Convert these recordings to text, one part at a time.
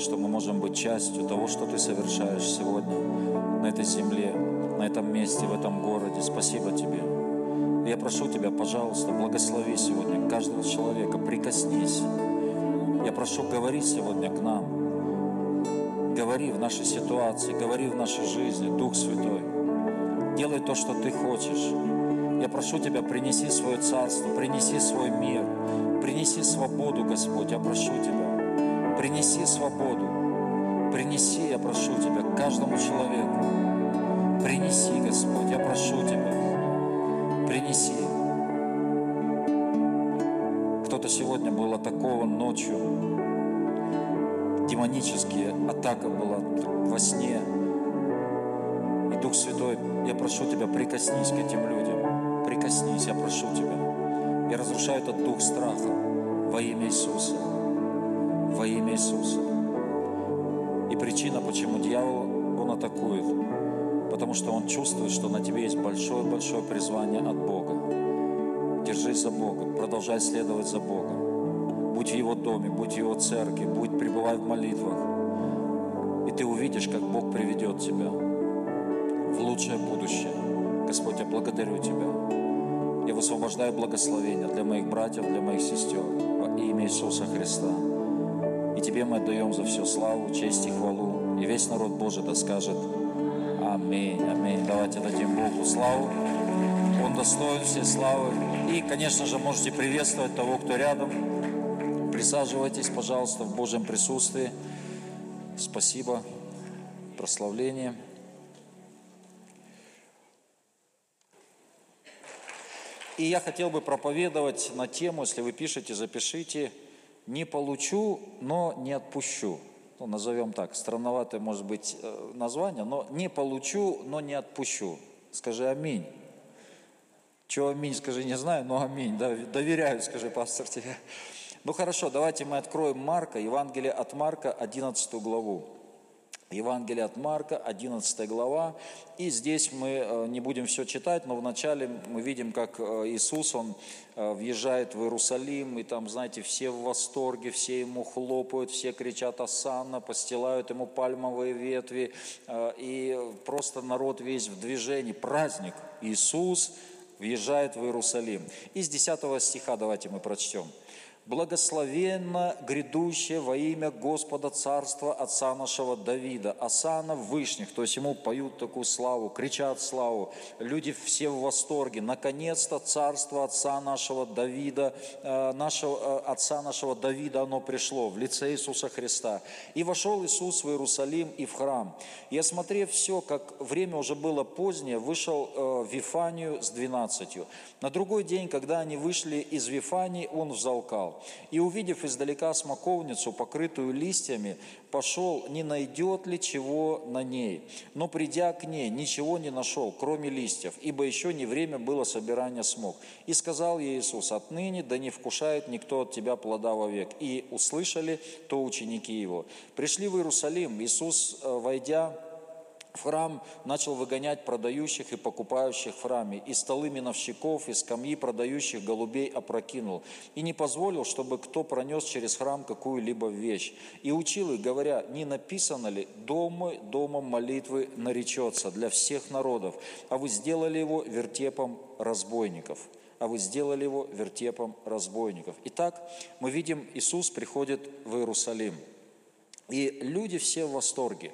Что мы можем быть частью того, что Ты совершаешь сегодня на этой земле, на этом месте, в этом городе. Спасибо Тебе. Я прошу Тебя, пожалуйста, благослови сегодня каждого человека, прикоснись. Я прошу, говори сегодня к нам. Говори в нашей ситуации, говори в нашей жизни, Дух Святой. Делай то, что Ты хочешь. Я прошу Тебя, принеси свое царство, принеси свой мир, принеси свободу, Господь, я прошу Тебя. Принеси свободу, принеси, я прошу Тебя, каждому человеку. Принеси, Господь, я прошу Тебя, принеси. Кто-то сегодня был атакован ночью, демонические атака была во сне. И Дух Святой, я прошу Тебя, прикоснись к этим людям. Прикоснись, я прошу Тебя. Я разрушаю этот дух страха во имя Иисуса. Во имя Иисуса. И причина, почему дьявол, он атакует, потому что он чувствует, что на тебе есть большое-большое призвание от Бога. Держись за Богом, продолжай следовать за Богом. Будь в Его доме, будь в Его церкви, будь, пребывай в молитвах. И ты увидишь, как Бог приведет тебя в лучшее будущее. Господь, я благодарю Тебя. Я высвобождаю благословение для моих братьев, для моих сестер во имя Иисуса Христа. И Тебе мы отдаем за все славу, честь и хвалу. И весь народ Божий да скажет Аминь, аминь. Давайте дадим Богу славу. Он достоин всей славы. И, конечно же, можете приветствовать того, кто рядом. Присаживайтесь, пожалуйста, в Божьем присутствии. Спасибо. Прославление. И я хотел бы проповедовать на тему, если вы пишете, запишите, «Не получу, но не отпущу». Ну, назовем так, странноватое может быть э, название, но «Не получу, но не отпущу». Скажи «Аминь». Чего аминь, скажи, не знаю, но аминь. Доверяю, скажи, пастор, тебе. Ну хорошо, давайте мы откроем Марка, Евангелие от Марка, 11 главу. Евангелие от Марка, 11 глава. И здесь мы э, не будем все читать, но вначале мы видим, как э, Иисус, Он э, въезжает в Иерусалим, и там, знаете, все в восторге, все Ему хлопают, все кричат «Асанна», постилают Ему пальмовые ветви, и просто народ весь в движении, праздник. Иисус въезжает в Иерусалим. Из 10 стиха давайте мы прочтем благословенно грядущее во имя Господа Царства Отца нашего Давида, Асана Вышних, то есть ему поют такую славу, кричат славу, люди все в восторге, наконец-то Царство Отца нашего Давида, э, нашего, э, Отца нашего Давида, оно пришло в лице Иисуса Христа. И вошел Иисус в Иерусалим и в храм. И осмотрев все, как время уже было позднее, вышел э, в Вифанию с двенадцатью. На другой день, когда они вышли из Вифании, он взалкал. И увидев издалека смоковницу, покрытую листьями, пошел, не найдет ли чего на ней. Но придя к ней, ничего не нашел, кроме листьев, ибо еще не время было собирания смог. И сказал ей Иисус, отныне да не вкушает никто от тебя плода вовек. И услышали то ученики его. Пришли в Иерусалим, Иисус, э, войдя в храм начал выгонять продающих и покупающих в храме, и столы миновщиков, и скамьи продающих голубей опрокинул, и не позволил, чтобы кто пронес через храм какую-либо вещь. И учил их, говоря, не написано ли, дом мой домом молитвы наречется для всех народов, а вы сделали его вертепом разбойников а вы сделали его вертепом разбойников. Итак, мы видим, Иисус приходит в Иерусалим. И люди все в восторге.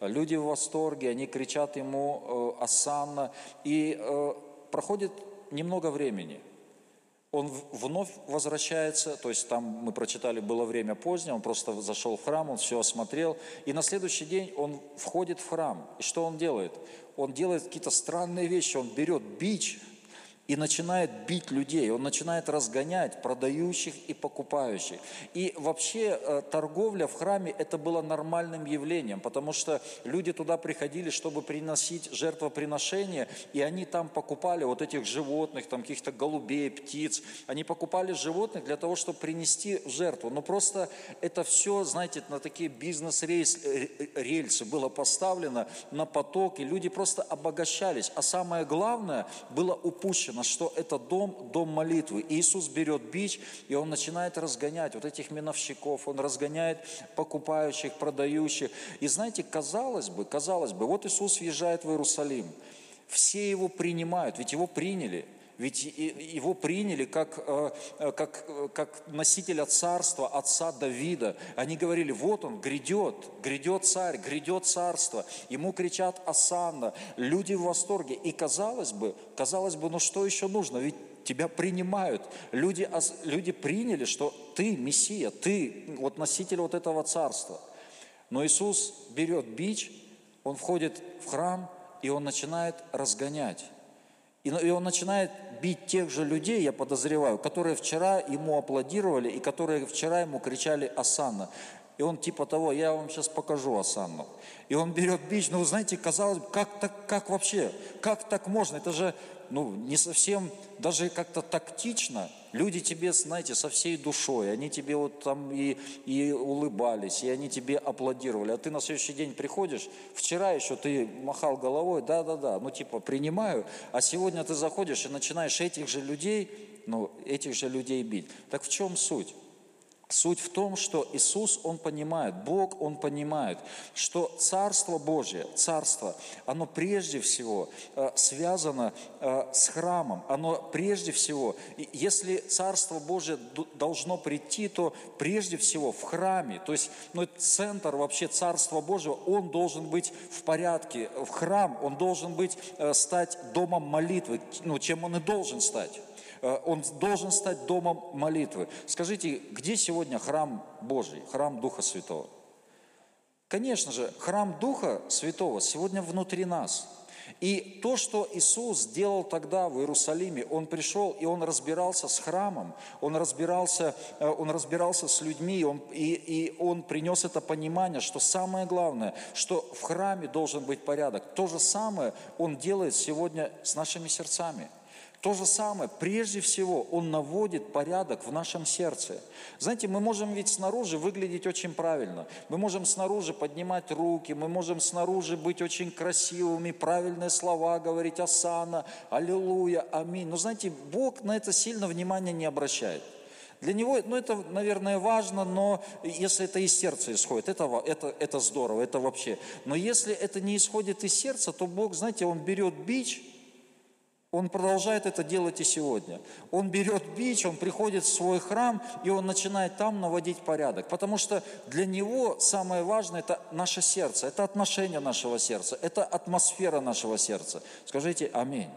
Люди в восторге, они кричат ему э, «Асанна». И э, проходит немного времени. Он вновь возвращается, то есть там мы прочитали, было время позднее, он просто зашел в храм, он все осмотрел. И на следующий день он входит в храм. И что он делает? Он делает какие-то странные вещи. Он берет бич, и начинает бить людей, он начинает разгонять продающих и покупающих. И вообще э, торговля в храме это было нормальным явлением, потому что люди туда приходили, чтобы приносить жертвоприношения, и они там покупали вот этих животных, там каких-то голубей, птиц, они покупали животных для того, чтобы принести в жертву. Но просто это все, знаете, на такие бизнес-рельсы э, было поставлено на поток, и люди просто обогащались. А самое главное было упущено написано, что это дом, дом молитвы. Иисус берет бич, и Он начинает разгонять вот этих миновщиков, Он разгоняет покупающих, продающих. И знаете, казалось бы, казалось бы, вот Иисус въезжает в Иерусалим, все Его принимают, ведь Его приняли – ведь его приняли как, э, э, как, э, как носителя царства, отца Давида. Они говорили, вот он, грядет, грядет царь, грядет царство. Ему кричат Асанна, люди в восторге. И казалось бы, казалось бы, ну что еще нужно? Ведь тебя принимают. Люди, люди приняли, что ты Мессия, ты вот носитель вот этого царства. Но Иисус берет бич, он входит в храм, и он начинает разгонять. И он начинает бить тех же людей, я подозреваю, которые вчера ему аплодировали и которые вчера ему кричали «Асанна». И он типа того, я вам сейчас покажу Асанну. И он берет бич, ну вы знаете, казалось, как так, как вообще, как так можно? Это же ну, не совсем, даже как-то тактично, люди тебе, знаете, со всей душой, они тебе вот там и, и улыбались, и они тебе аплодировали, а ты на следующий день приходишь, вчера еще ты махал головой, да-да-да, ну типа принимаю, а сегодня ты заходишь и начинаешь этих же людей, ну, этих же людей бить. Так в чем суть? Суть в том, что Иисус, Он понимает, Бог, Он понимает, что Царство Божье, Царство, оно прежде всего э, связано э, с храмом, оно прежде всего, если Царство Божье должно прийти, то прежде всего в храме, то есть ну, центр вообще Царства Божьего, он должен быть в порядке, в храм, он должен быть, э, стать домом молитвы, ну, чем он и должен стать. Э, он должен стать домом молитвы. Скажите, где сегодня храм Божий, храм Духа Святого? Конечно же, храм Духа Святого сегодня внутри нас. И то, что Иисус сделал тогда в Иерусалиме, Он пришел и Он разбирался с храмом, Он разбирался, э, он разбирался с людьми, он, и, и Он принес это понимание, что самое главное, что в храме должен быть порядок. То же самое Он делает сегодня с нашими сердцами – то же самое, прежде всего, Он наводит порядок в нашем сердце. Знаете, мы можем ведь снаружи выглядеть очень правильно. Мы можем снаружи поднимать руки, мы можем снаружи быть очень красивыми, правильные слова говорить, Асана, Аллилуйя, Аминь. Но знаете, Бог на это сильно внимания не обращает. Для него, ну это, наверное, важно, но если это из сердца исходит, это, это, это здорово, это вообще. Но если это не исходит из сердца, то Бог, знаете, Он берет бич, он продолжает это делать и сегодня. Он берет бич, он приходит в свой храм, и он начинает там наводить порядок. Потому что для него самое важное – это наше сердце, это отношение нашего сердца, это атмосфера нашего сердца. Скажите «Аминь».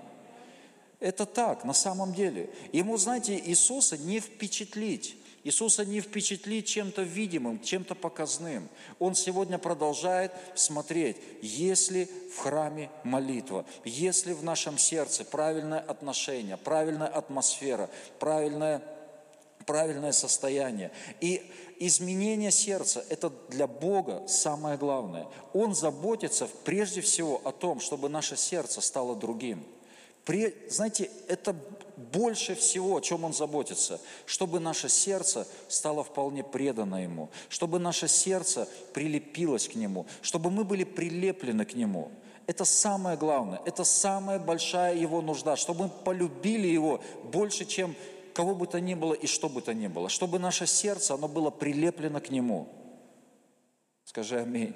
Это так, на самом деле. Ему, знаете, Иисуса не впечатлить. Иисуса не впечатлить чем-то видимым, чем-то показным. Он сегодня продолжает смотреть, есть ли в храме молитва, есть ли в нашем сердце правильное отношение, правильная атмосфера, правильное, правильное состояние. И изменение сердца – это для Бога самое главное. Он заботится прежде всего о том, чтобы наше сердце стало другим. Знаете, это больше всего, о чем Он заботится, чтобы наше сердце стало вполне предано Ему, чтобы наше сердце прилепилось к Нему, чтобы мы были прилеплены к Нему. Это самое главное, это самая большая Его нужда, чтобы мы полюбили Его больше, чем кого бы то ни было и что бы то ни было, чтобы наше сердце, оно было прилеплено к Нему. Скажи аминь.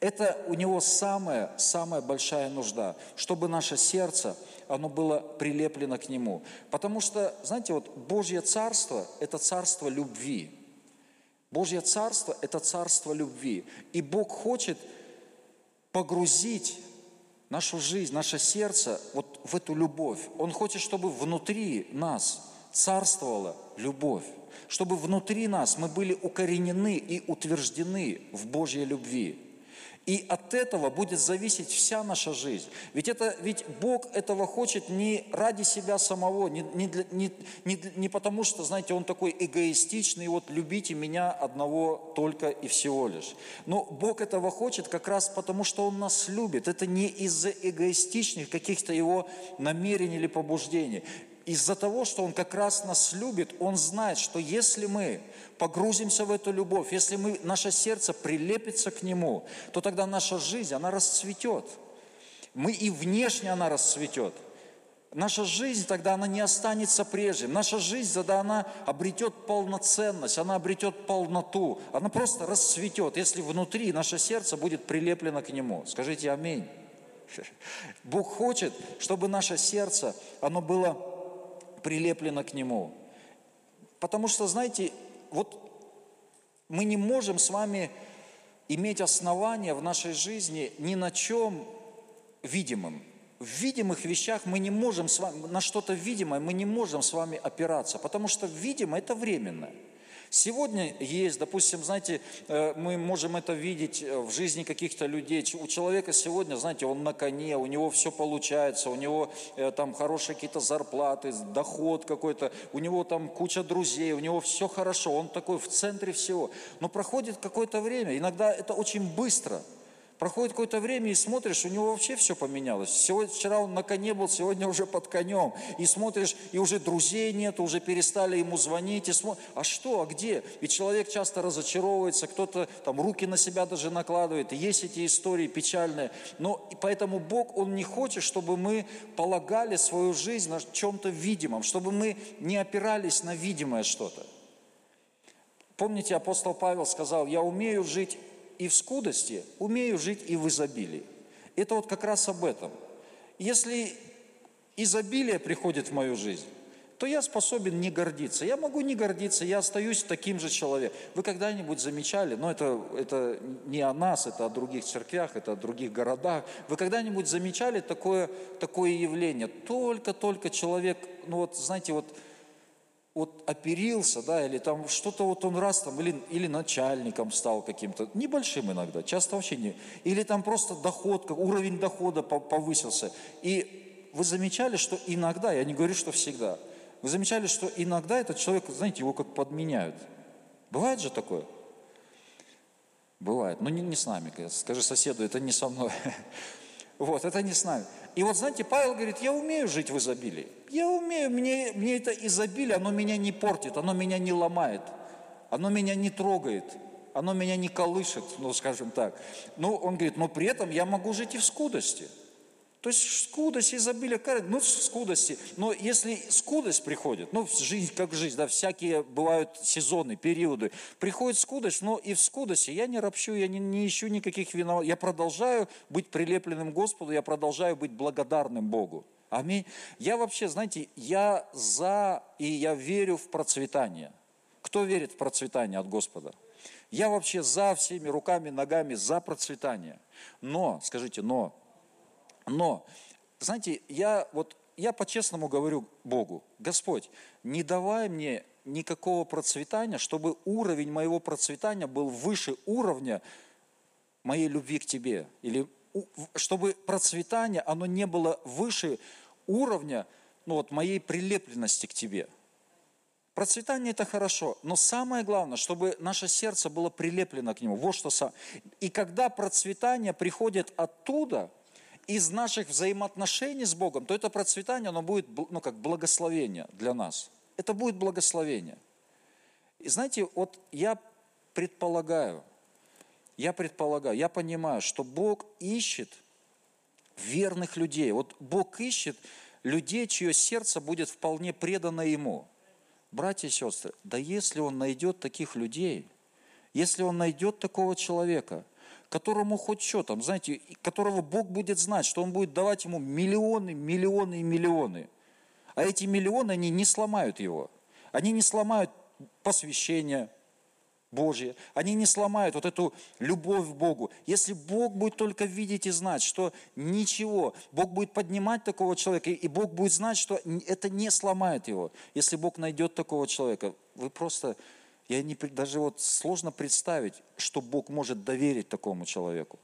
Это у Него самая, самая большая нужда, чтобы наше сердце – оно было прилеплено к нему. Потому что, знаете, вот Божье Царство – это Царство любви. Божье Царство – это Царство любви. И Бог хочет погрузить нашу жизнь, наше сердце вот в эту любовь. Он хочет, чтобы внутри нас царствовала любовь, чтобы внутри нас мы были укоренены и утверждены в Божьей любви. И от этого будет зависеть вся наша жизнь. Ведь, это, ведь Бог этого хочет не ради себя самого, не, не, не, не, не потому что, знаете, Он такой эгоистичный, вот любите меня одного только и всего лишь. Но Бог этого хочет как раз потому, что Он нас любит. Это не из-за эгоистичных каких-то Его намерений или побуждений из-за того, что Он как раз нас любит, Он знает, что если мы погрузимся в эту любовь, если мы, наше сердце прилепится к Нему, то тогда наша жизнь, она расцветет. Мы и внешне она расцветет. Наша жизнь тогда, она не останется прежней. Наша жизнь тогда, она обретет полноценность, она обретет полноту. Она просто расцветет, если внутри наше сердце будет прилеплено к Нему. Скажите аминь. Бог хочет, чтобы наше сердце, оно было прилеплено к Нему. Потому что, знаете, вот мы не можем с вами иметь основания в нашей жизни ни на чем видимом. В видимых вещах мы не можем с вами, на что-то видимое мы не можем с вами опираться, потому что видимое – это временное – Сегодня есть, допустим, знаете, э, мы можем это видеть э, в жизни каких-то людей. У человека сегодня, знаете, он на коне, у него все получается, у него э, там хорошие какие-то зарплаты, доход какой-то, у него там куча друзей, у него все хорошо, он такой в центре всего. Но проходит какое-то время, иногда это очень быстро – Проходит какое-то время и смотришь, у него вообще все поменялось. Сегодня, вчера он на коне был, сегодня уже под конем. И смотришь, и уже друзей нет, уже перестали ему звонить. И смотришь, а что, а где? Ведь человек часто разочаровывается, кто-то там руки на себя даже накладывает. И есть эти истории печальные. Но и поэтому Бог, Он не хочет, чтобы мы полагали свою жизнь на чем-то видимом, чтобы мы не опирались на видимое что-то. Помните, апостол Павел сказал, я умею жить и в скудости, умею жить и в изобилии. Это вот как раз об этом. Если изобилие приходит в мою жизнь, то я способен не гордиться. Я могу не гордиться, я остаюсь таким же человеком. Вы когда-нибудь замечали, но это, это не о нас, это о других церквях, это о других городах. Вы когда-нибудь замечали такое, такое явление? Только-только человек, ну вот знаете, вот вот оперился, да, или там что-то вот он раз там, или, или начальником стал каким-то, небольшим иногда, часто вообще не, или там просто доход, уровень дохода повысился. И вы замечали, что иногда, я не говорю, что всегда, вы замечали, что иногда этот человек, знаете, его как подменяют. Бывает же такое? Бывает, но не, не с нами, скажи соседу, это не со мной. Вот, это не с нами. И вот знаете, Павел говорит, я умею жить в изобилии. Я умею, мне, мне это изобилие, оно меня не портит, оно меня не ломает, оно меня не трогает, оно меня не колышет, ну скажем так. Но он говорит, но при этом я могу жить и в скудости. То есть скудость, изобилие, ну скудости. Но если скудость приходит, ну жизнь как жизнь, да, всякие бывают сезоны, периоды, приходит скудость, но и в скудости я не ропщу, я не, не ищу никаких виноват, я продолжаю быть прилепленным Господу, я продолжаю быть благодарным Богу. Аминь. Я вообще, знаете, я за и я верю в процветание. Кто верит в процветание от Господа? Я вообще за всеми руками, ногами, за процветание. Но, скажите, но, но, знаете, я вот, я по-честному говорю Богу, Господь, не давай мне никакого процветания, чтобы уровень моего процветания был выше уровня моей любви к Тебе. Или чтобы процветание, оно не было выше уровня ну вот, моей прилепленности к Тебе. Процветание – это хорошо, но самое главное, чтобы наше сердце было прилеплено к Нему. Вот что сам. И когда процветание приходит оттуда, из наших взаимоотношений с Богом, то это процветание, оно будет, ну, как благословение для нас. Это будет благословение. И знаете, вот я предполагаю, я предполагаю, я понимаю, что Бог ищет верных людей. Вот Бог ищет людей, чье сердце будет вполне предано Ему. Братья и сестры, да если Он найдет таких людей, если Он найдет такого человека – которому хоть что там, знаете, которого Бог будет знать, что Он будет давать ему миллионы, миллионы и миллионы. А эти миллионы, они не сломают его. Они не сломают посвящение Божье. Они не сломают вот эту любовь к Богу. Если Бог будет только видеть и знать, что ничего, Бог будет поднимать такого человека, и Бог будет знать, что это не сломает его. Если Бог найдет такого человека, вы просто я не, даже вот сложно представить, что Бог может доверить такому человеку.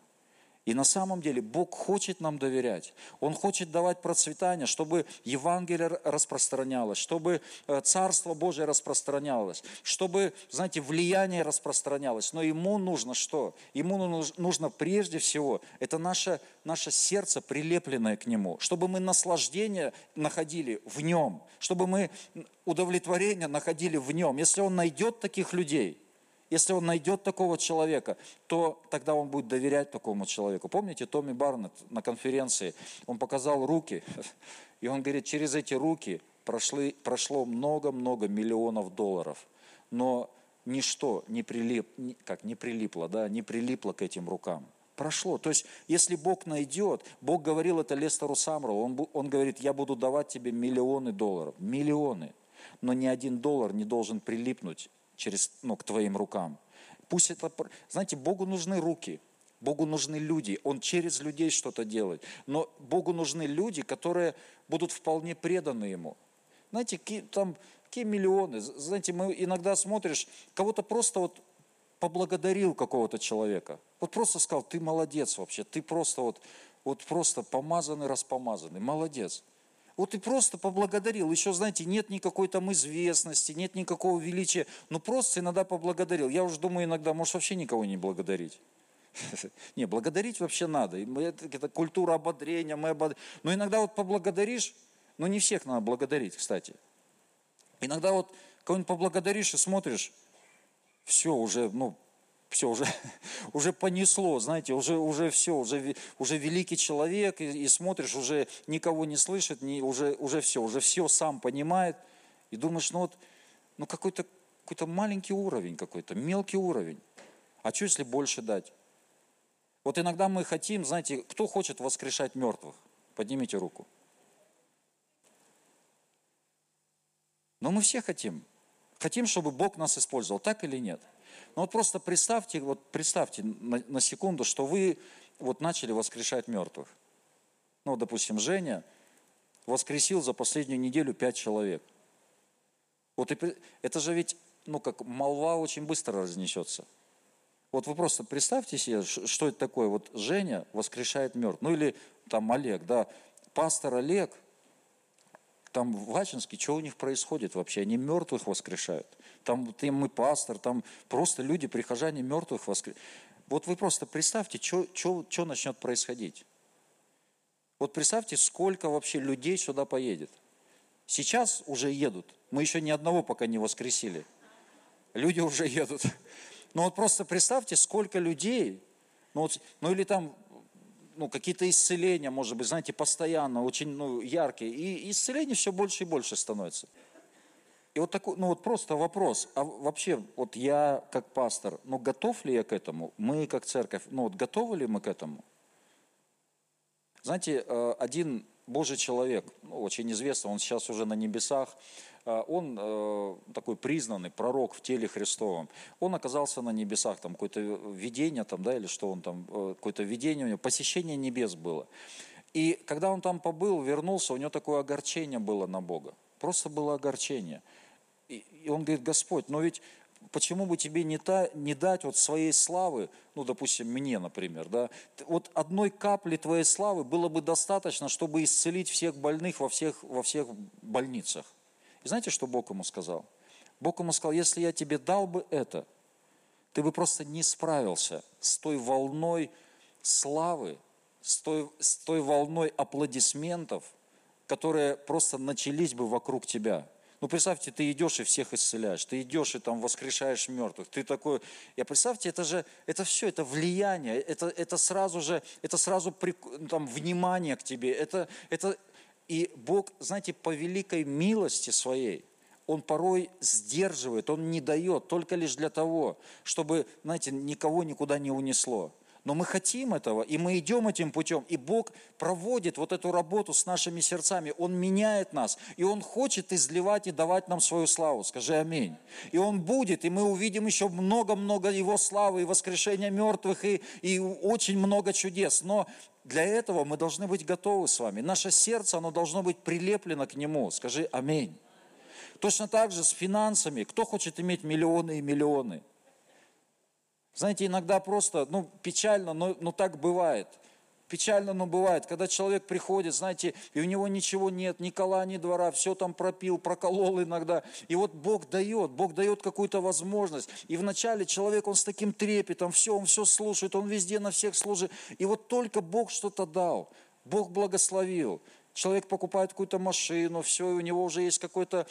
И на самом деле Бог хочет нам доверять. Он хочет давать процветание, чтобы Евангелие распространялось, чтобы э, Царство Божие распространялось, чтобы, знаете, влияние распространялось. Но ему нужно что? Ему нужно прежде всего, это наше, наше сердце, прилепленное к нему, чтобы мы наслаждение находили в нем, чтобы мы удовлетворение находили в нем. Если он найдет таких людей – если он найдет такого человека, то тогда он будет доверять такому человеку. Помните, Томми Барнетт на конференции, он показал руки, и он говорит, через эти руки прошли, прошло много-много миллионов долларов, но ничто не, прилип, как, не прилипло, да, не прилипло к этим рукам. Прошло. То есть, если Бог найдет, Бог говорил это Лестеру Самрову, он, он говорит, я буду давать тебе миллионы долларов, миллионы, но ни один доллар не должен прилипнуть через, ну, к твоим рукам. Пусть это, знаете, Богу нужны руки, Богу нужны люди, Он через людей что-то делает. Но Богу нужны люди, которые будут вполне преданы Ему. Знаете, там, какие миллионы. Знаете, мы иногда смотришь, кого-то просто вот поблагодарил какого-то человека. Вот просто сказал, ты молодец вообще, ты просто вот, вот просто помазанный, распомазанный, молодец. Вот и просто поблагодарил. Еще, знаете, нет никакой там известности, нет никакого величия, но просто иногда поблагодарил. Я уже думаю, иногда, может, вообще никого не благодарить. Не, благодарить вообще надо. Это культура ободрения, мы обод... Но иногда вот поблагодаришь, но не всех надо благодарить, кстати. Иногда вот кого-нибудь поблагодаришь и смотришь, все, уже, ну, все, уже, уже понесло, знаете, уже, уже все, уже, уже великий человек, и, и смотришь, уже никого не слышит, не, уже, уже все, уже все сам понимает, и думаешь, ну вот, ну какой-то какой маленький уровень какой-то, мелкий уровень. А что, если больше дать? Вот иногда мы хотим, знаете, кто хочет воскрешать мертвых? Поднимите руку. Но мы все хотим. Хотим, чтобы Бог нас использовал, так или нет? Ну вот просто представьте, вот представьте на, на секунду, что вы вот начали воскрешать мертвых. Ну, допустим, Женя воскресил за последнюю неделю пять человек. Вот и, это же ведь, ну как, молва очень быстро разнесется. Вот вы просто представьте себе, что это такое. Вот Женя воскрешает мертвых. Ну или там Олег, да. Пастор Олег – там в Ачинске, что у них происходит вообще? Они мертвых воскрешают. Там, там и пастор, там просто люди, прихожане мертвых воскрешают. Вот вы просто представьте, что начнет происходить. Вот представьте, сколько вообще людей сюда поедет. Сейчас уже едут. Мы еще ни одного пока не воскресили. Люди уже едут. Но вот просто представьте, сколько людей, ну, вот, ну или там ну, какие-то исцеления, может быть, знаете, постоянно, очень ну, яркие. И исцеление все больше и больше становится. И вот такой, ну вот просто вопрос, а вообще, вот я как пастор, ну готов ли я к этому? Мы как церковь, ну вот готовы ли мы к этому? Знаете, э, один Божий человек, ну, очень известный, он сейчас уже на небесах, он э, такой признанный пророк в теле Христовом, он оказался на небесах, там какое-то видение, там, да, или что он там, э, какое-то видение у него, посещение небес было. И когда он там побыл, вернулся, у него такое огорчение было на Бога. Просто было огорчение. И он говорит, Господь, но ведь почему бы тебе не, та, не дать вот своей славы, ну, допустим, мне, например, да, вот одной капли твоей славы было бы достаточно, чтобы исцелить всех больных во всех, во всех больницах. И знаете, что Бог ему сказал? Бог ему сказал, если я тебе дал бы это, ты бы просто не справился с той волной славы, с той, с той волной аплодисментов, которые просто начались бы вокруг тебя. Ну, представьте, ты идешь и всех исцеляешь, ты идешь и там воскрешаешь мертвых, ты такой, я представьте, это же, это все, это влияние, это, это сразу же, это сразу при, там, внимание к тебе, это, это, и Бог, знаете, по великой милости своей, Он порой сдерживает, Он не дает, только лишь для того, чтобы, знаете, никого никуда не унесло. Но мы хотим этого, и мы идем этим путем, и Бог проводит вот эту работу с нашими сердцами, Он меняет нас, и Он хочет изливать и давать нам свою славу. Скажи аминь. И Он будет, и мы увидим еще много-много Его славы, и воскрешения мертвых, и, и очень много чудес. Но для этого мы должны быть готовы с вами. Наше сердце, оно должно быть прилеплено к Нему. Скажи аминь. Точно так же с финансами. Кто хочет иметь миллионы и миллионы? Знаете, иногда просто, ну, печально, но, но так бывает. Печально, но бывает, когда человек приходит, знаете, и у него ничего нет, ни кола, ни двора, все там пропил, проколол иногда. И вот Бог дает, Бог дает какую-то возможность. И вначале человек, он с таким трепетом, все, он все слушает, он везде на всех служит. И вот только Бог что-то дал, Бог благословил. Человек покупает какую-то машину, все, и у него уже есть какая-то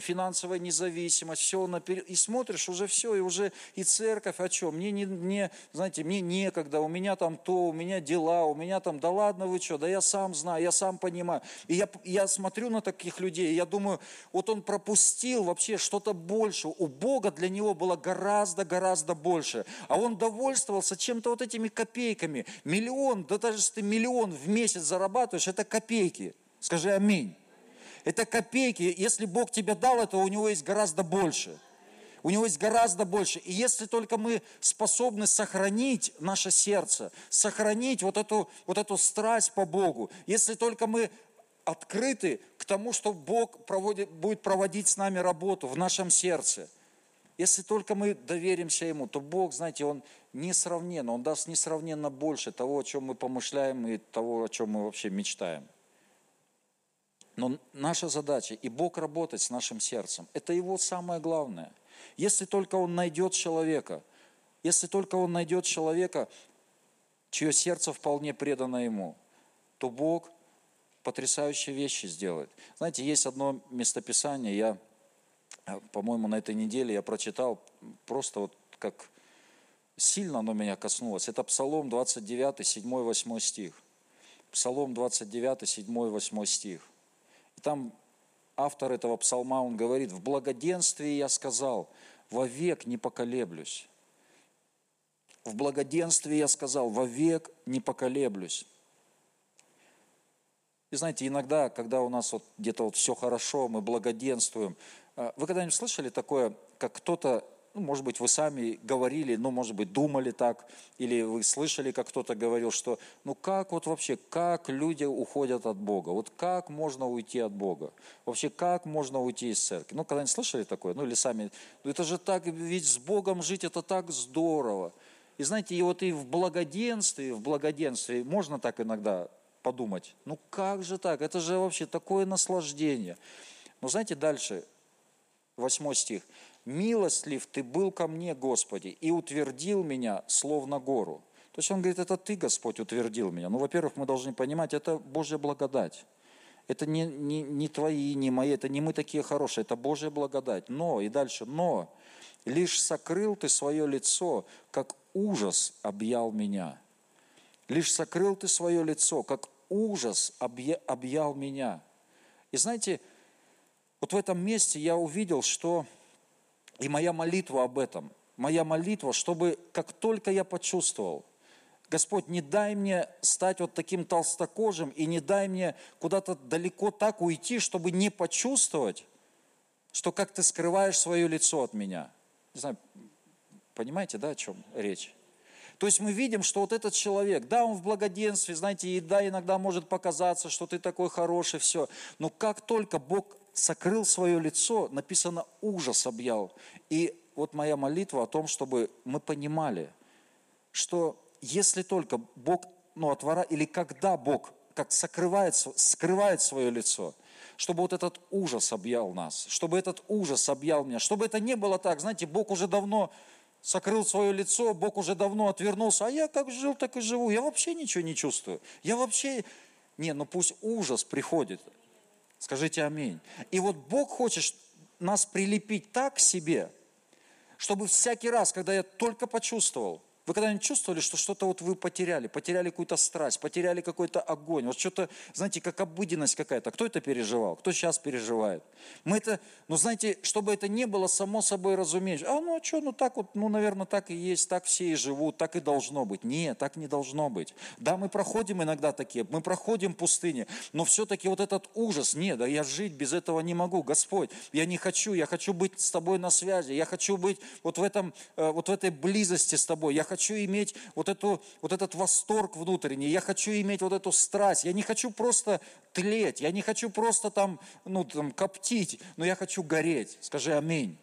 финансовая независимость, все, наперед, и смотришь, уже все, и уже и церковь, о чем? Мне не, не, знаете, мне некогда, у меня там то, у меня дела, у меня там, да ладно вы что, да я сам знаю, я сам понимаю. И я, я смотрю на таких людей, и я думаю, вот он пропустил вообще что-то больше. У Бога для него было гораздо-гораздо больше. А он довольствовался чем-то вот этими копейками. Миллион, да даже если ты миллион в месяц зарабатываешь, это копейки копейки. Скажи аминь. Это копейки. Если Бог тебе дал это, у него есть гораздо больше. У него есть гораздо больше. И если только мы способны сохранить наше сердце, сохранить вот эту, вот эту страсть по Богу, если только мы открыты к тому, что Бог проводит, будет проводить с нами работу в нашем сердце, если только мы доверимся Ему, то Бог, знаете, Он несравненно, Он даст несравненно больше того, о чем мы помышляем и того, о чем мы вообще мечтаем. Но наша задача, и Бог работать с нашим сердцем, это Его самое главное. Если только Он найдет человека, если только Он найдет человека, чье сердце вполне предано Ему, то Бог потрясающие вещи сделает. Знаете, есть одно местописание, я, по-моему, на этой неделе я прочитал, просто вот как сильно оно меня коснулось. Это Псалом 29, 7-8 стих. Псалом 29, 7-8 стих там автор этого псалма, он говорит, в благоденствии я сказал, вовек не поколеблюсь. В благоденствии я сказал, вовек не поколеблюсь. И знаете, иногда, когда у нас вот где-то вот все хорошо, мы благоденствуем, э, вы когда-нибудь слышали такое, как кто-то ну, может быть, вы сами говорили, ну, может быть, думали так, или вы слышали, как кто-то говорил, что, ну, как вот вообще, как люди уходят от Бога? Вот как можно уйти от Бога? Вообще, как можно уйти из церкви? Ну, когда-нибудь слышали такое? Ну, или сами, ну, это же так, ведь с Богом жить, это так здорово. И знаете, и вот и в благоденствии, в благоденствии, можно так иногда подумать, ну, как же так? Это же вообще такое наслаждение. Но знаете, дальше, восьмой стих милостлив ты был ко мне, Господи, и утвердил меня, словно гору. То есть он говорит, это ты, Господь, утвердил меня. Ну, во-первых, мы должны понимать, это Божья благодать. Это не, не, не твои, не мои, это не мы такие хорошие, это Божья благодать. Но, и дальше, но, лишь сокрыл ты свое лицо, как ужас объял меня. Лишь сокрыл ты свое лицо, как ужас объял меня. И знаете, вот в этом месте я увидел, что и моя молитва об этом, моя молитва, чтобы как только я почувствовал, Господь, не дай мне стать вот таким толстокожим и не дай мне куда-то далеко так уйти, чтобы не почувствовать, что как ты скрываешь свое лицо от меня. Не знаю, понимаете, да, о чем речь? То есть мы видим, что вот этот человек, да, он в благоденствии, знаете, и да, иногда может показаться, что ты такой хороший, все. Но как только Бог сокрыл свое лицо, написано ужас объял. И вот моя молитва о том, чтобы мы понимали, что если только Бог, ну, отвора, или когда Бог как сокрывает, скрывает свое лицо, чтобы вот этот ужас объял нас, чтобы этот ужас объял меня, чтобы это не было так, знаете, Бог уже давно сокрыл свое лицо, Бог уже давно отвернулся, а я как жил, так и живу, я вообще ничего не чувствую, я вообще... Не, ну пусть ужас приходит, Скажите аминь. И вот Бог хочет нас прилепить так к себе, чтобы всякий раз, когда я только почувствовал, вы когда-нибудь чувствовали, что что-то вот вы потеряли, потеряли какую-то страсть, потеряли какой-то огонь, вот что-то, знаете, как обыденность какая-то. Кто это переживал? Кто сейчас переживает? Мы это, ну знаете, чтобы это не было само собой разумеется. А ну а что, ну так вот, ну наверное так и есть, так все и живут, так и должно быть. Нет, так не должно быть. Да, мы проходим иногда такие, мы проходим пустыни, но все-таки вот этот ужас, нет, да я жить без этого не могу, Господь, я не хочу, я хочу быть с тобой на связи, я хочу быть вот в этом, э, вот в этой близости с тобой, я хочу иметь вот, эту, вот этот восторг внутренний, я хочу иметь вот эту страсть, я не хочу просто тлеть, я не хочу просто там, ну, там коптить, но я хочу гореть. Скажи аминь.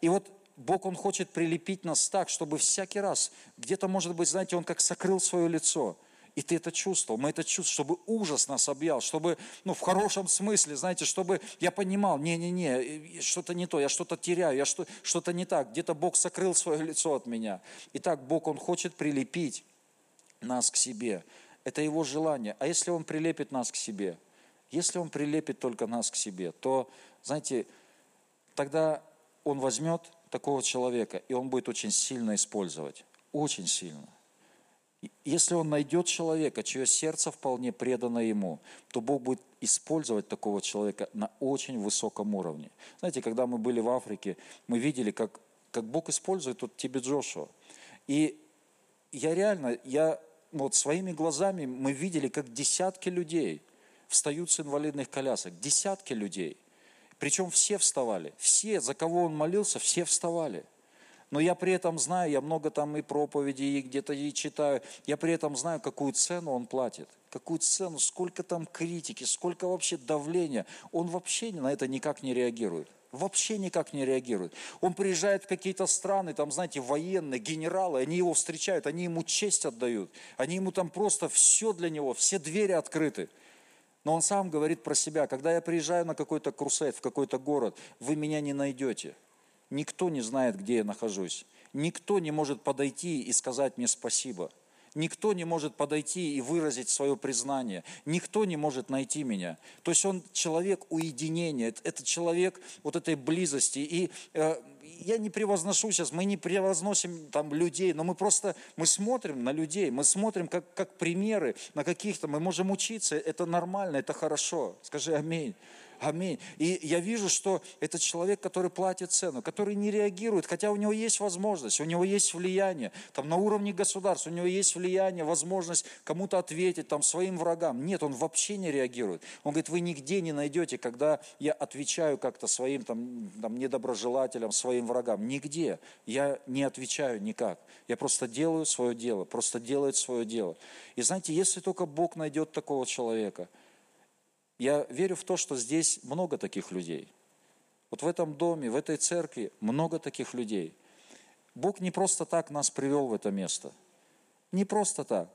И вот Бог, Он хочет прилепить нас так, чтобы всякий раз, где-то, может быть, знаете, Он как сокрыл свое лицо, и ты это чувствовал, мы это чувствовали, чтобы ужас нас объял, чтобы, ну, в хорошем смысле, знаете, чтобы я понимал, не-не-не, что-то не то, я что-то теряю, я что, что-то не так, где-то Бог сокрыл свое лицо от меня. Итак, Бог, Он хочет прилепить нас к себе. Это Его желание. А если Он прилепит нас к себе? Если Он прилепит только нас к себе, то, знаете, тогда Он возьмет такого человека, и Он будет очень сильно использовать. Очень сильно. Если он найдет человека, чье сердце вполне предано ему, то Бог будет использовать такого человека на очень высоком уровне. Знаете, когда мы были в Африке, мы видели, как, как Бог использует вот тебе Джошуа. И я реально, я вот своими глазами мы видели, как десятки людей встают с инвалидных колясок. Десятки людей. Причем все вставали. Все, за кого он молился, все вставали – но я при этом знаю, я много там и проповеди, и где-то и читаю, я при этом знаю, какую цену он платит, какую цену, сколько там критики, сколько вообще давления. Он вообще на это никак не реагирует. Вообще никак не реагирует. Он приезжает в какие-то страны, там, знаете, военные, генералы, они его встречают, они ему честь отдают. Они ему там просто все для него, все двери открыты. Но он сам говорит про себя, когда я приезжаю на какой-то крусет, в какой-то город, вы меня не найдете. Никто не знает, где я нахожусь. Никто не может подойти и сказать мне спасибо. Никто не может подойти и выразить свое признание. Никто не может найти меня. То есть он человек уединения, это человек вот этой близости. И э, я не превозношу сейчас, мы не превозносим там людей, но мы просто, мы смотрим на людей, мы смотрим как, как примеры на каких-то, мы можем учиться, это нормально, это хорошо. Скажи аминь. Аминь. И я вижу, что это человек, который платит цену, который не реагирует, хотя у него есть возможность, у него есть влияние, там на уровне государства, у него есть влияние, возможность кому-то ответить, там своим врагам. Нет, он вообще не реагирует. Он говорит, вы нигде не найдете, когда я отвечаю как-то своим там, там недоброжелателям, своим врагам. Нигде. Я не отвечаю никак. Я просто делаю свое дело, просто делает свое дело. И знаете, если только Бог найдет такого человека – я верю в то, что здесь много таких людей. Вот в этом доме, в этой церкви много таких людей. Бог не просто так нас привел в это место. Не просто так.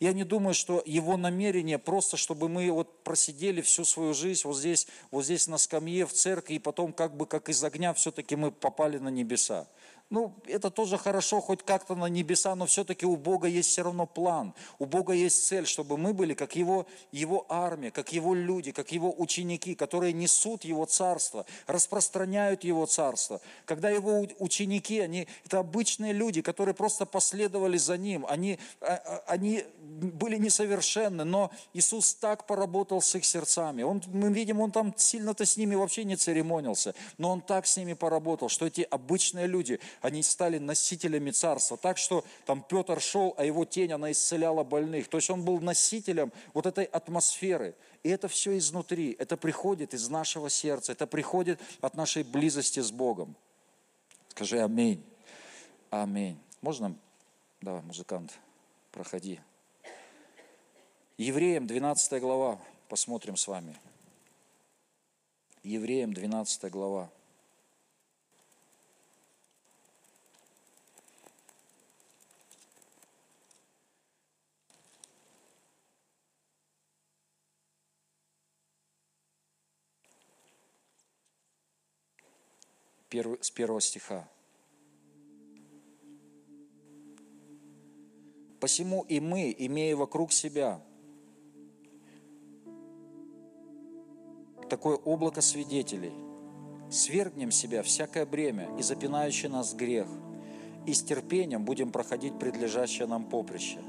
Я не думаю, что его намерение просто, чтобы мы вот просидели всю свою жизнь вот здесь, вот здесь на скамье в церкви, и потом как бы как из огня все-таки мы попали на небеса. Ну, это тоже хорошо, хоть как-то на небеса, но все-таки у Бога есть все равно план. У Бога есть цель, чтобы мы были как его, его армия, как Его люди, как Его ученики, которые несут Его царство, распространяют Его царство. Когда Его ученики, они, это обычные люди, которые просто последовали за Ним, они, а, а, они были несовершенны, но Иисус так поработал с их сердцами. Он, мы видим, Он там сильно-то с ними вообще не церемонился, но Он так с ними поработал, что эти обычные люди, они стали носителями царства. Так что там Петр шел, а его тень, она исцеляла больных. То есть он был носителем вот этой атмосферы. И это все изнутри, это приходит из нашего сердца, это приходит от нашей близости с Богом. Скажи аминь. Аминь. Можно? Давай, музыкант, проходи. Евреям 12 глава, посмотрим с вами. Евреям 12 глава. С первого стиха. Посему и мы, имея вокруг себя такое облако свидетелей, свергнем себя всякое бремя и запинающий нас грех, и с терпением будем проходить предлежащее нам поприще,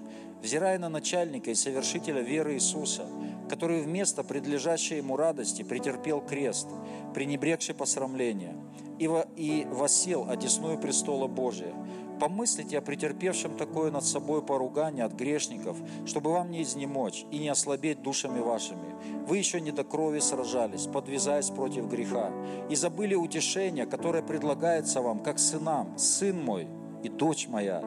взирая на начальника и совершителя веры Иисуса, который вместо предлежащей ему радости претерпел крест, пренебрегший посрамление, и, во, и восел одесную престола Божия. Помыслите о претерпевшем такое над собой поругание от грешников, чтобы вам не изнемочь и не ослабеть душами вашими. Вы еще не до крови сражались, подвязаясь против греха, и забыли утешение, которое предлагается вам, как сынам, сын мой и дочь моя.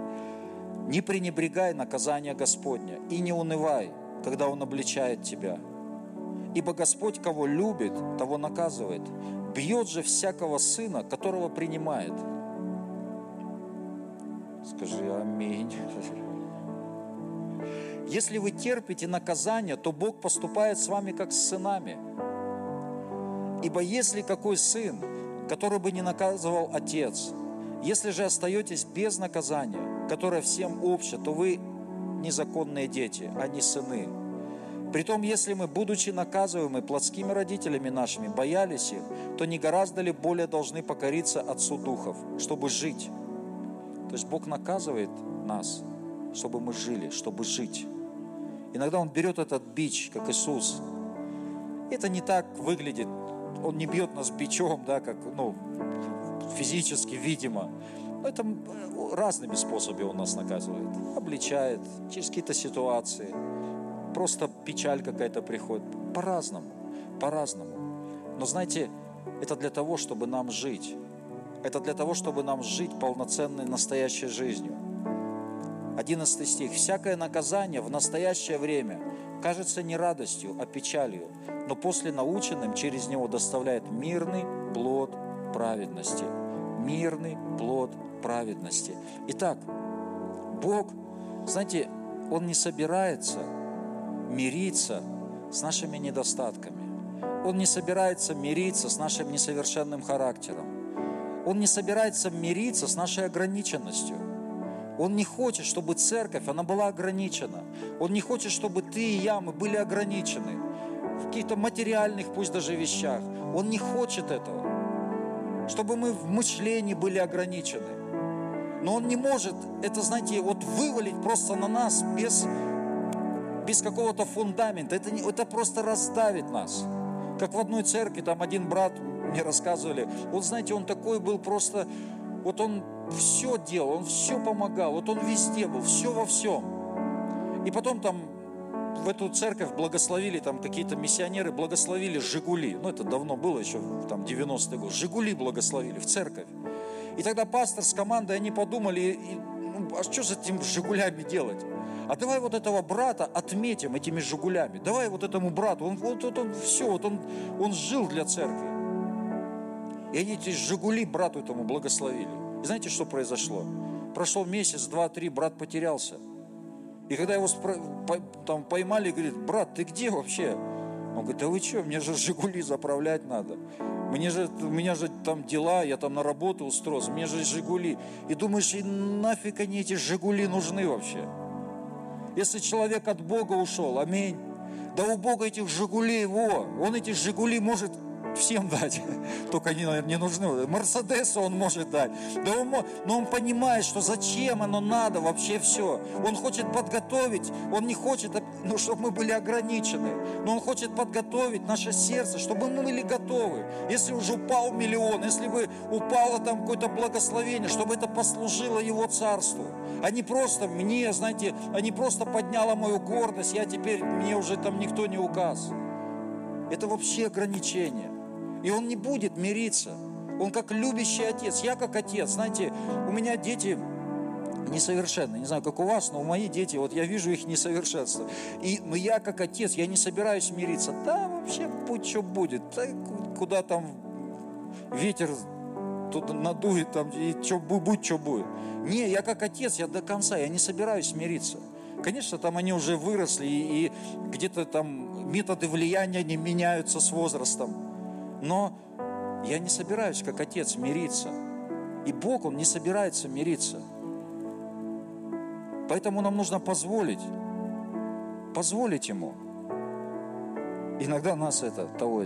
Не пренебрегай наказания Господня и не унывай, когда Он обличает тебя. Ибо Господь, кого любит, того наказывает, бьет же всякого сына, которого принимает. Скажи аминь. Если вы терпите наказание, то Бог поступает с вами как с сынами. Ибо если какой сын, который бы не наказывал отец, если же остаетесь без наказания, которое всем обще, то вы незаконные дети, а не сыны. Притом, если мы, будучи наказываемы плотскими родителями нашими, боялись их, то не гораздо ли более должны покориться Отцу Духов, чтобы жить? То есть Бог наказывает нас, чтобы мы жили, чтобы жить. Иногда Он берет этот бич, как Иисус. Это не так выглядит. Он не бьет нас бичом, да, как, ну, физически, видимо. Это разными способами Он нас наказывает. Обличает через какие-то ситуации. Просто печаль какая-то приходит. По-разному, по-разному. Но знаете, это для того, чтобы нам жить. Это для того, чтобы нам жить полноценной настоящей жизнью. 11 стих. «Всякое наказание в настоящее время кажется не радостью, а печалью, но после наученным через него доставляет мирный плод праведности». Мирный плод праведности. Итак, Бог, знаете, Он не собирается мириться с нашими недостатками. Он не собирается мириться с нашим несовершенным характером. Он не собирается мириться с нашей ограниченностью. Он не хочет, чтобы церковь, она была ограничена. Он не хочет, чтобы ты и я, мы были ограничены в каких-то материальных, пусть даже вещах. Он не хочет этого. Чтобы мы в мышлении были ограничены. Но Он не может это, знаете, вот вывалить просто на нас без, без какого-то фундамента. Это, не, это просто раздавит нас. Как в одной церкви, там один брат мне рассказывали, вот знаете, он такой был просто, вот он все делал, он все помогал, вот он везде был, все во всем. И потом там в эту церковь благословили, там какие-то миссионеры благословили «Жигули». Ну, это давно было еще, там, 90-й год. «Жигули» благословили в церковь. И тогда пастор с командой, они подумали, ну, а что с этими «Жигулями» делать? А давай вот этого брата отметим этими «Жигулями». Давай вот этому брату, он, вот, вот он все, вот он, он жил для церкви. И они эти «Жигули» брату этому благословили. И знаете, что произошло? Прошел месяц, два, три, брат потерялся. И когда его там поймали, говорит, брат, ты где вообще? Он говорит, да вы что, мне же «Жигули» заправлять надо. Мне же, у меня же там дела, я там на работу устроился, мне же «Жигули». И думаешь, и нафиг они эти «Жигули» нужны вообще? Если человек от Бога ушел, аминь. Да у Бога этих «Жигулей», во, он эти «Жигули» может всем дать, только они, наверное, не нужны. Мерседесу он может дать. Да он, но он понимает, что зачем оно надо вообще все. Он хочет подготовить, он не хочет, ну, чтобы мы были ограничены, но он хочет подготовить наше сердце, чтобы мы были готовы. Если уже упал миллион, если бы упало там какое-то благословение, чтобы это послужило его царству. А не просто мне, знаете, а не просто подняло мою гордость, я теперь, мне уже там никто не указ. Это вообще ограничение. И он не будет мириться. Он как любящий отец. Я как отец. Знаете, у меня дети несовершенны. Не знаю, как у вас, но у мои дети, вот я вижу их несовершенство. И, но я как отец, я не собираюсь мириться. Да, вообще, будь что будет. Да, куда там ветер тут надует, там, и что, будь что будет. Не, я как отец, я до конца, я не собираюсь мириться. Конечно, там они уже выросли, и, и где-то там методы влияния не меняются с возрастом. Но я не собираюсь, как отец, мириться. И Бог, Он не собирается мириться. Поэтому нам нужно позволить, позволить Ему. Иногда нас это того,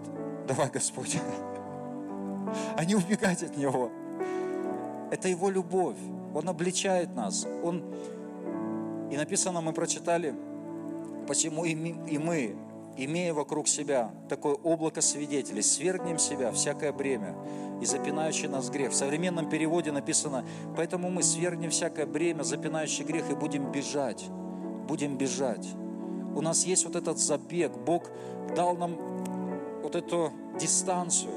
давай, Господь, а не убегать от Него. Это Его любовь. Он обличает нас. Он... И написано, мы прочитали, почему и мы, имея вокруг себя такое облако свидетелей, свергнем себя всякое бремя и запинающий нас грех. В современном переводе написано, поэтому мы свергнем всякое бремя, запинающий грех, и будем бежать, будем бежать. У нас есть вот этот забег, Бог дал нам вот эту дистанцию,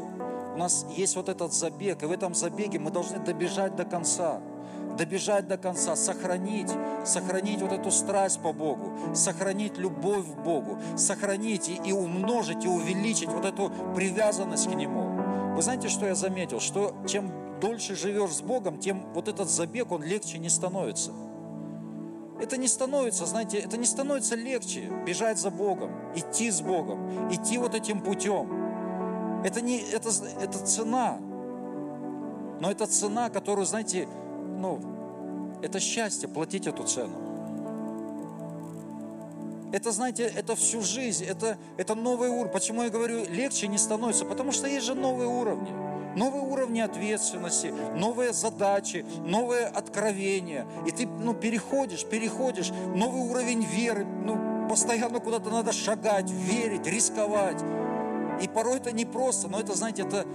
у нас есть вот этот забег, и в этом забеге мы должны добежать до конца – добежать до конца, сохранить, сохранить вот эту страсть по Богу, сохранить любовь к Богу, сохранить и, и умножить, и увеличить вот эту привязанность к Нему. Вы знаете, что я заметил? Что чем дольше живешь с Богом, тем вот этот забег, он легче не становится. Это не становится, знаете, это не становится легче бежать за Богом, идти с Богом, идти вот этим путем. Это не, это, это цена. Но это цена, которую, знаете, ну, это счастье, платить эту цену. Это, знаете, это всю жизнь, это, это новый уровень. Почему я говорю, легче не становится? Потому что есть же новые уровни. Новые уровни ответственности, новые задачи, новые откровения. И ты ну, переходишь, переходишь, новый уровень веры. Ну, постоянно куда-то надо шагать, верить, рисковать. И порой это непросто, но это, знаете, это,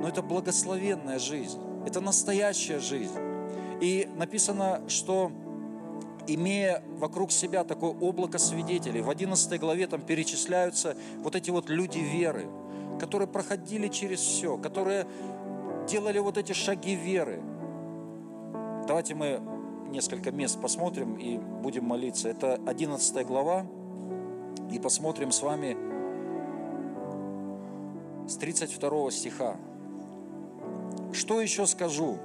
но это благословенная жизнь. Это настоящая жизнь. И написано, что имея вокруг себя такое облако свидетелей, в 11 главе там перечисляются вот эти вот люди веры, которые проходили через все, которые делали вот эти шаги веры. Давайте мы несколько мест посмотрим и будем молиться. Это 11 глава, и посмотрим с вами с 32 стиха. «Что еще скажу?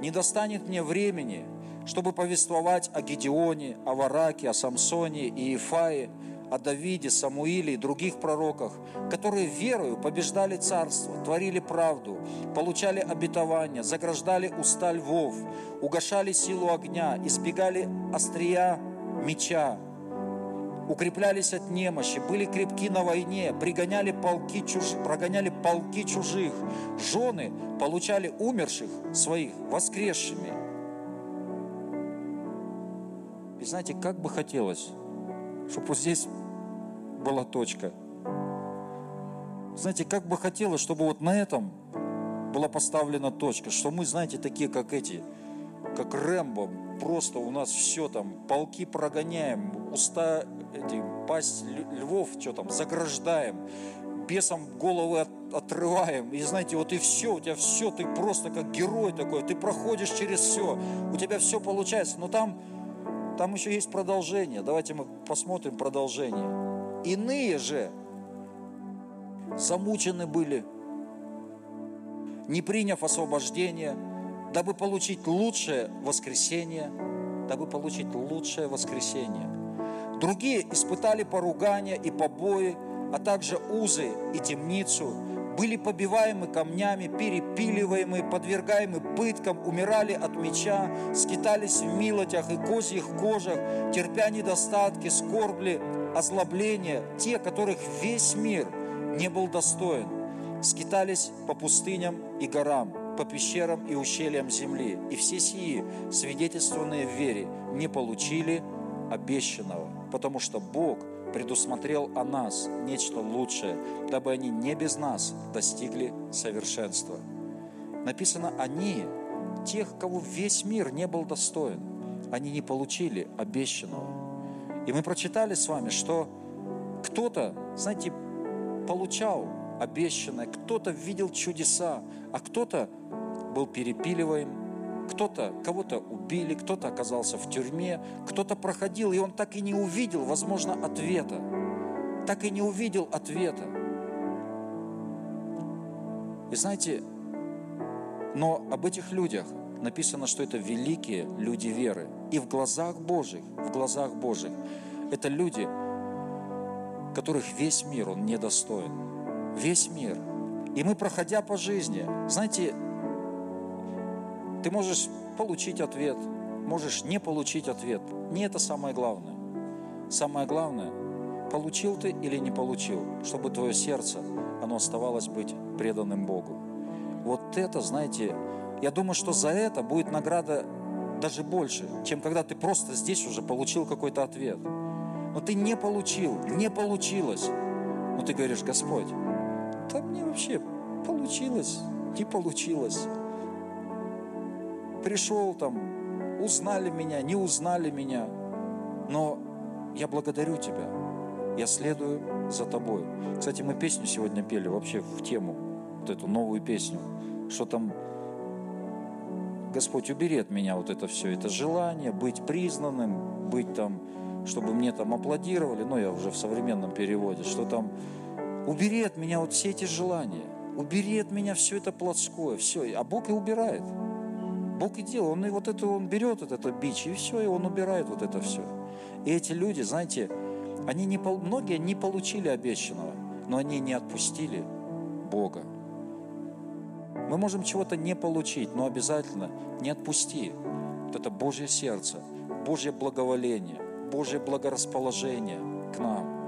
Не достанет мне времени – чтобы повествовать о Гедеоне, о Вараке, о Самсоне и Ифае, о Давиде, Самуиле и других пророках, которые верою побеждали царство, творили правду, получали обетования, заграждали уста львов, угошали силу огня, избегали острия меча, укреплялись от немощи, были крепки на войне, пригоняли полки чуж... прогоняли полки чужих, жены получали умерших своих воскресшими, и знаете, как бы хотелось, чтобы вот здесь была точка. Знаете, как бы хотелось, чтобы вот на этом была поставлена точка, что мы, знаете, такие, как эти, как Рэмбо, просто у нас все там, полки прогоняем, уста, эти, пасть львов, что там, заграждаем, бесом головы от, отрываем. И знаете, вот и все, у тебя все, ты просто как герой такой, ты проходишь через все, у тебя все получается. Но там там еще есть продолжение. Давайте мы посмотрим продолжение. Иные же замучены были, не приняв освобождение, дабы получить лучшее воскресение, дабы получить лучшее воскресение. Другие испытали поругания и побои, а также узы и темницу, были побиваемы камнями, перепиливаемы, подвергаемы пыткам, умирали от меча, скитались в милотях и козьих кожах, терпя недостатки, скорбли, озлобления, те, которых весь мир не был достоин, скитались по пустыням и горам, по пещерам и ущельям земли, и все сии, свидетельствованные в вере, не получили обещанного, потому что Бог – предусмотрел о нас нечто лучшее, дабы они не без нас достигли совершенства. Написано, они, тех, кого весь мир не был достоин, они не получили обещанного. И мы прочитали с вами, что кто-то, знаете, получал обещанное, кто-то видел чудеса, а кто-то был перепиливаем, кто-то, кого-то убили, кто-то оказался в тюрьме, кто-то проходил, и он так и не увидел, возможно, ответа. Так и не увидел ответа. И знаете, но об этих людях написано, что это великие люди веры. И в глазах Божьих, в глазах Божьих, это люди, которых весь мир, он недостоин. Весь мир. И мы, проходя по жизни, знаете, ты можешь получить ответ, можешь не получить ответ. Не это самое главное. Самое главное, получил ты или не получил, чтобы твое сердце, оно оставалось быть преданным Богу. Вот это, знаете, я думаю, что за это будет награда даже больше, чем когда ты просто здесь уже получил какой-то ответ. Но ты не получил, не получилось. Но ты говоришь, Господь, да мне вообще получилось, не получилось пришел там, узнали меня, не узнали меня, но я благодарю Тебя, я следую за Тобой. Кстати, мы песню сегодня пели вообще в тему, вот эту новую песню, что там Господь, убери от меня вот это все, это желание быть признанным, быть там, чтобы мне там аплодировали, ну я уже в современном переводе, что там, убери от меня вот все эти желания, убери от меня все это плотское, все. А Бог и убирает. Бог и делает. Он и вот это, он берет вот это бич, и все, и он убирает вот это все. И эти люди, знаете, они не, многие не получили обещанного, но они не отпустили Бога. Мы можем чего-то не получить, но обязательно не отпусти. Вот это Божье сердце, Божье благоволение, Божье благорасположение к нам.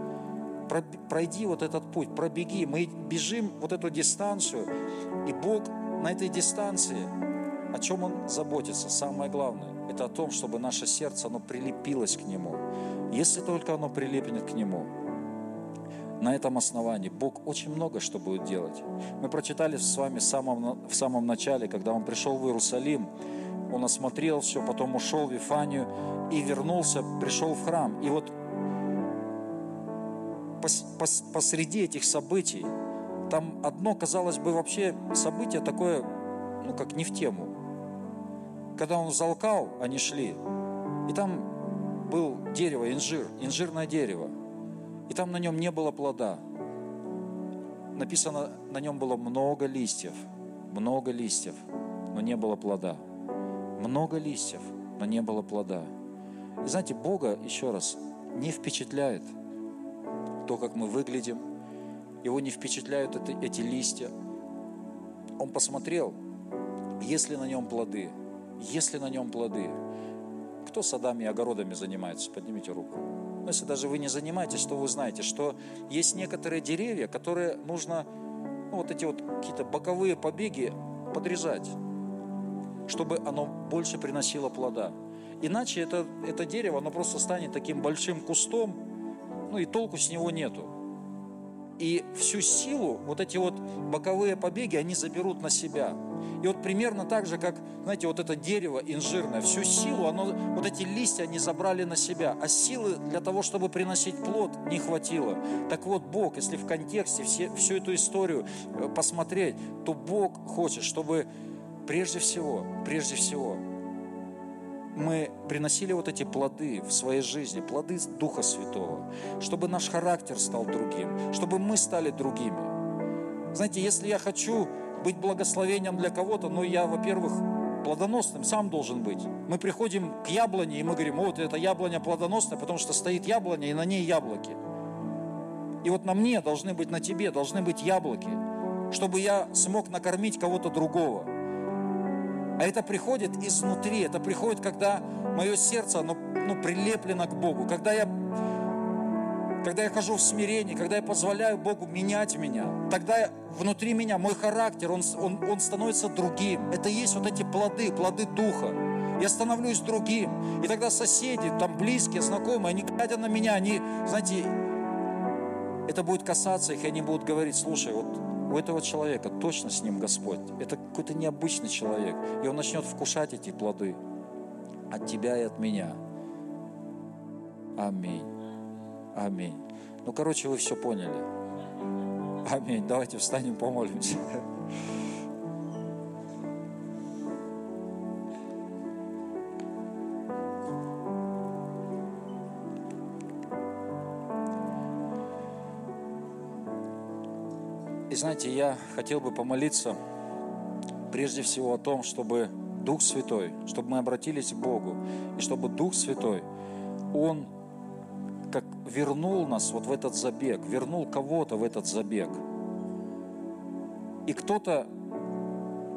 Пройди вот этот путь, пробеги. Мы бежим вот эту дистанцию, и Бог на этой дистанции, о чем Он заботится, самое главное, это о том, чтобы наше сердце, оно прилепилось к Нему. Если только оно прилеплено к Нему, на этом основании Бог очень много что будет делать. Мы прочитали с вами в самом, в самом начале, когда Он пришел в Иерусалим, Он осмотрел все, потом ушел в Вифанию и вернулся, пришел в храм. И вот пос, пос, посреди этих событий, там одно, казалось бы, вообще событие такое, ну, как не в тему. Когда он залкал, они шли, и там был дерево, инжир, инжирное дерево – и там на нем не было плода. Написано, на нем было много листьев, много листьев, но не было плода. Много листьев, но не было плода. И знаете, Бога, еще раз, не впечатляет то, как мы выглядим, его не впечатляют это, эти листья. Он посмотрел, есть ли на нем плоды, есть ли на нем плоды. Кто садами и огородами занимается? Поднимите руку. Но если даже вы не занимаетесь, то вы знаете, что есть некоторые деревья, которые нужно, ну, вот эти вот какие-то боковые побеги подрезать, чтобы оно больше приносило плода. Иначе это, это дерево, оно просто станет таким большим кустом, ну и толку с него нету. И всю силу вот эти вот боковые побеги, они заберут на себя. И вот примерно так же, как, знаете, вот это дерево инжирное, всю силу, оно, вот эти листья они забрали на себя, а силы для того, чтобы приносить плод, не хватило. Так вот, Бог, если в контексте все, всю эту историю э, посмотреть, то Бог хочет, чтобы прежде всего, прежде всего, мы приносили вот эти плоды в своей жизни, плоды Духа Святого, чтобы наш характер стал другим, чтобы мы стали другими. Знаете, если я хочу быть благословением для кого-то, но я, во-первых, плодоносным сам должен быть. Мы приходим к яблоне, и мы говорим, вот это яблоня плодоносная, потому что стоит яблоня, и на ней яблоки. И вот на мне должны быть, на тебе должны быть яблоки, чтобы я смог накормить кого-то другого. А это приходит изнутри, это приходит, когда мое сердце, оно ну, прилеплено к Богу, когда я, когда я хожу в смирении, когда я позволяю Богу менять меня, тогда внутри меня мой характер, он, он, он становится другим. Это есть вот эти плоды, плоды Духа. Я становлюсь другим. И тогда соседи, там близкие, знакомые, они глядя на меня, они, знаете, это будет касаться их, и они будут говорить, слушай, вот у этого человека точно с ним Господь. Это какой-то необычный человек. И он начнет вкушать эти плоды от тебя и от меня. Аминь. Аминь. Ну, короче, вы все поняли. Аминь. Давайте встанем, помолимся. знаете, я хотел бы помолиться прежде всего о том, чтобы Дух Святой, чтобы мы обратились к Богу, и чтобы Дух Святой, Он вернул нас вот в этот забег, вернул кого-то в этот забег. И кто-то,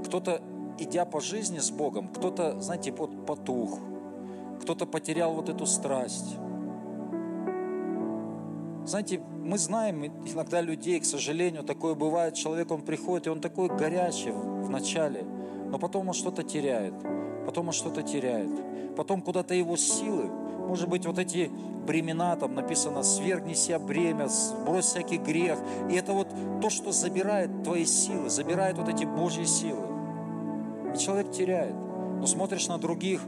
кто-то, идя по жизни с Богом, кто-то, знаете, вот потух, кто-то потерял вот эту страсть. Знаете, мы знаем иногда людей, к сожалению, такое бывает, человек, он приходит, и он такой горячий в начале, но потом он что-то теряет, потом он что-то теряет, потом куда-то его силы, может быть, вот эти бремена, там написано, свергни себя бремя, сбрось всякий грех. И это вот то, что забирает твои силы, забирает вот эти Божьи силы. И человек теряет. Но смотришь на других,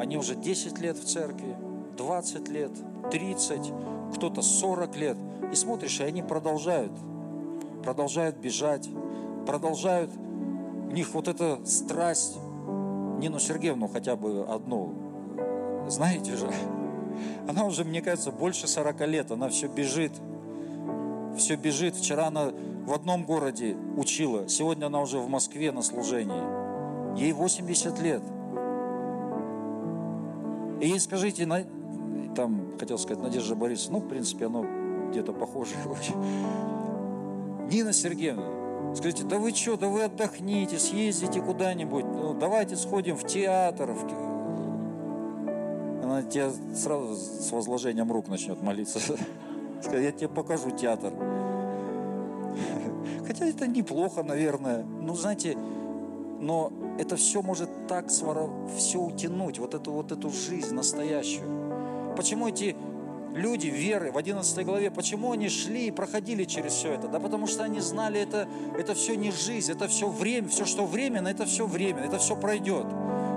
они уже 10 лет в церкви, 20 лет, 30, кто-то 40 лет – и смотришь, и они продолжают, продолжают бежать, продолжают, у них вот эта страсть, Нину Сергеевну хотя бы одну, знаете же, она уже, мне кажется, больше 40 лет, она все бежит, все бежит. Вчера она в одном городе учила. Сегодня она уже в Москве на служении. Ей 80 лет. И ей скажите, на, там, хотел сказать, Надежда Борисовна, ну, в принципе, оно где-то похоже. Нина Сергеевна, скажите, да вы что, да вы отдохните, съездите куда-нибудь, ну, давайте сходим в театр. В... Она тебя сразу с возложением рук начнет молиться. Скажет, я тебе покажу театр. Хотя это неплохо, наверное. Ну, знаете, но это все может так своро... все утянуть, вот эту, вот эту жизнь настоящую. Почему эти люди веры в 11 главе, почему они шли и проходили через все это? Да потому что они знали, это, это все не жизнь, это все время, все, что временно, это все временно, это все пройдет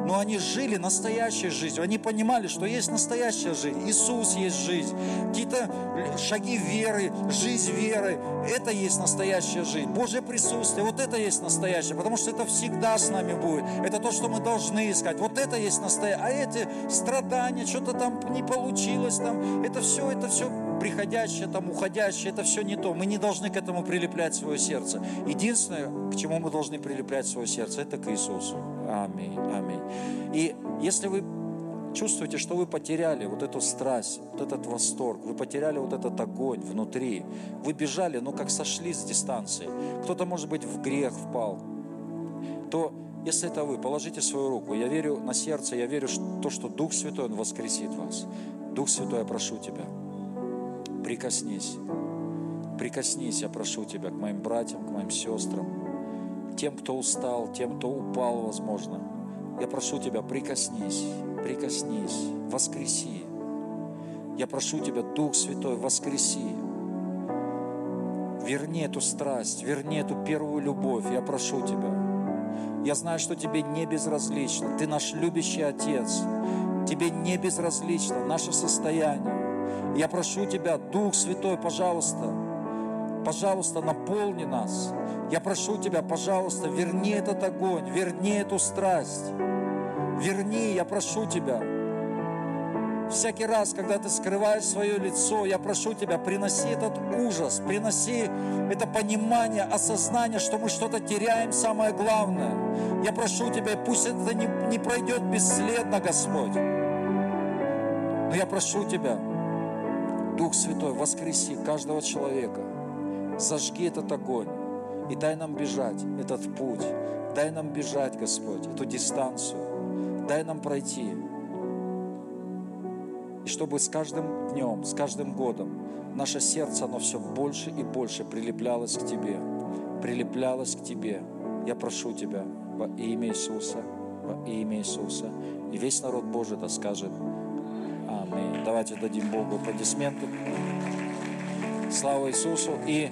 но они жили настоящей жизнью. Они понимали, что есть настоящая жизнь. Иисус есть жизнь. Какие-то шаги веры, жизнь веры. Это есть настоящая жизнь. Божье присутствие, вот это есть настоящее. Потому что это всегда с нами будет. Это то, что мы должны искать. Вот это есть настоящее. А эти страдания, что-то там не получилось, там, это все, это все приходящее, там, уходящее, это все не то. Мы не должны к этому прилеплять свое сердце. Единственное, к чему мы должны прилеплять свое сердце, это к Иисусу. Аминь, аминь. И если вы чувствуете, что вы потеряли вот эту страсть, вот этот восторг, вы потеряли вот этот огонь внутри, вы бежали, но как сошли с дистанции, кто-то, может быть, в грех впал, то если это вы, положите свою руку. Я верю на сердце, я верю в то, что Дух Святой, Он воскресит вас. Дух Святой, я прошу Тебя, прикоснись. Прикоснись, я прошу Тебя, к моим братьям, к моим сестрам, тем, кто устал, тем, кто упал, возможно. Я прошу Тебя, прикоснись, прикоснись, воскреси. Я прошу Тебя, Дух Святой, воскреси. Верни эту страсть, верни эту первую любовь. Я прошу Тебя. Я знаю, что Тебе не безразлично. Ты наш любящий Отец. Тебе не безразлично наше состояние. Я прошу Тебя, Дух Святой, пожалуйста, пожалуйста, наполни нас. Я прошу Тебя, пожалуйста, верни этот огонь, верни эту страсть. Верни, я прошу Тебя. Всякий раз, когда ты скрываешь свое лицо, я прошу Тебя, приноси этот ужас, приноси это понимание, осознание, что мы что-то теряем, самое главное. Я прошу Тебя, пусть это не, не пройдет бесследно, Господь. Но я прошу Тебя, Дух Святой, воскреси каждого человека. Зажги этот огонь и дай нам бежать этот путь. Дай нам бежать, Господь, эту дистанцию. Дай нам пройти. И чтобы с каждым днем, с каждым годом наше сердце, оно все больше и больше прилеплялось к Тебе. Прилеплялось к Тебе. Я прошу Тебя во имя Иисуса, во имя Иисуса. И весь народ Божий да скажет Аминь. Давайте дадим Богу аплодисменты. Слава Иисусу. И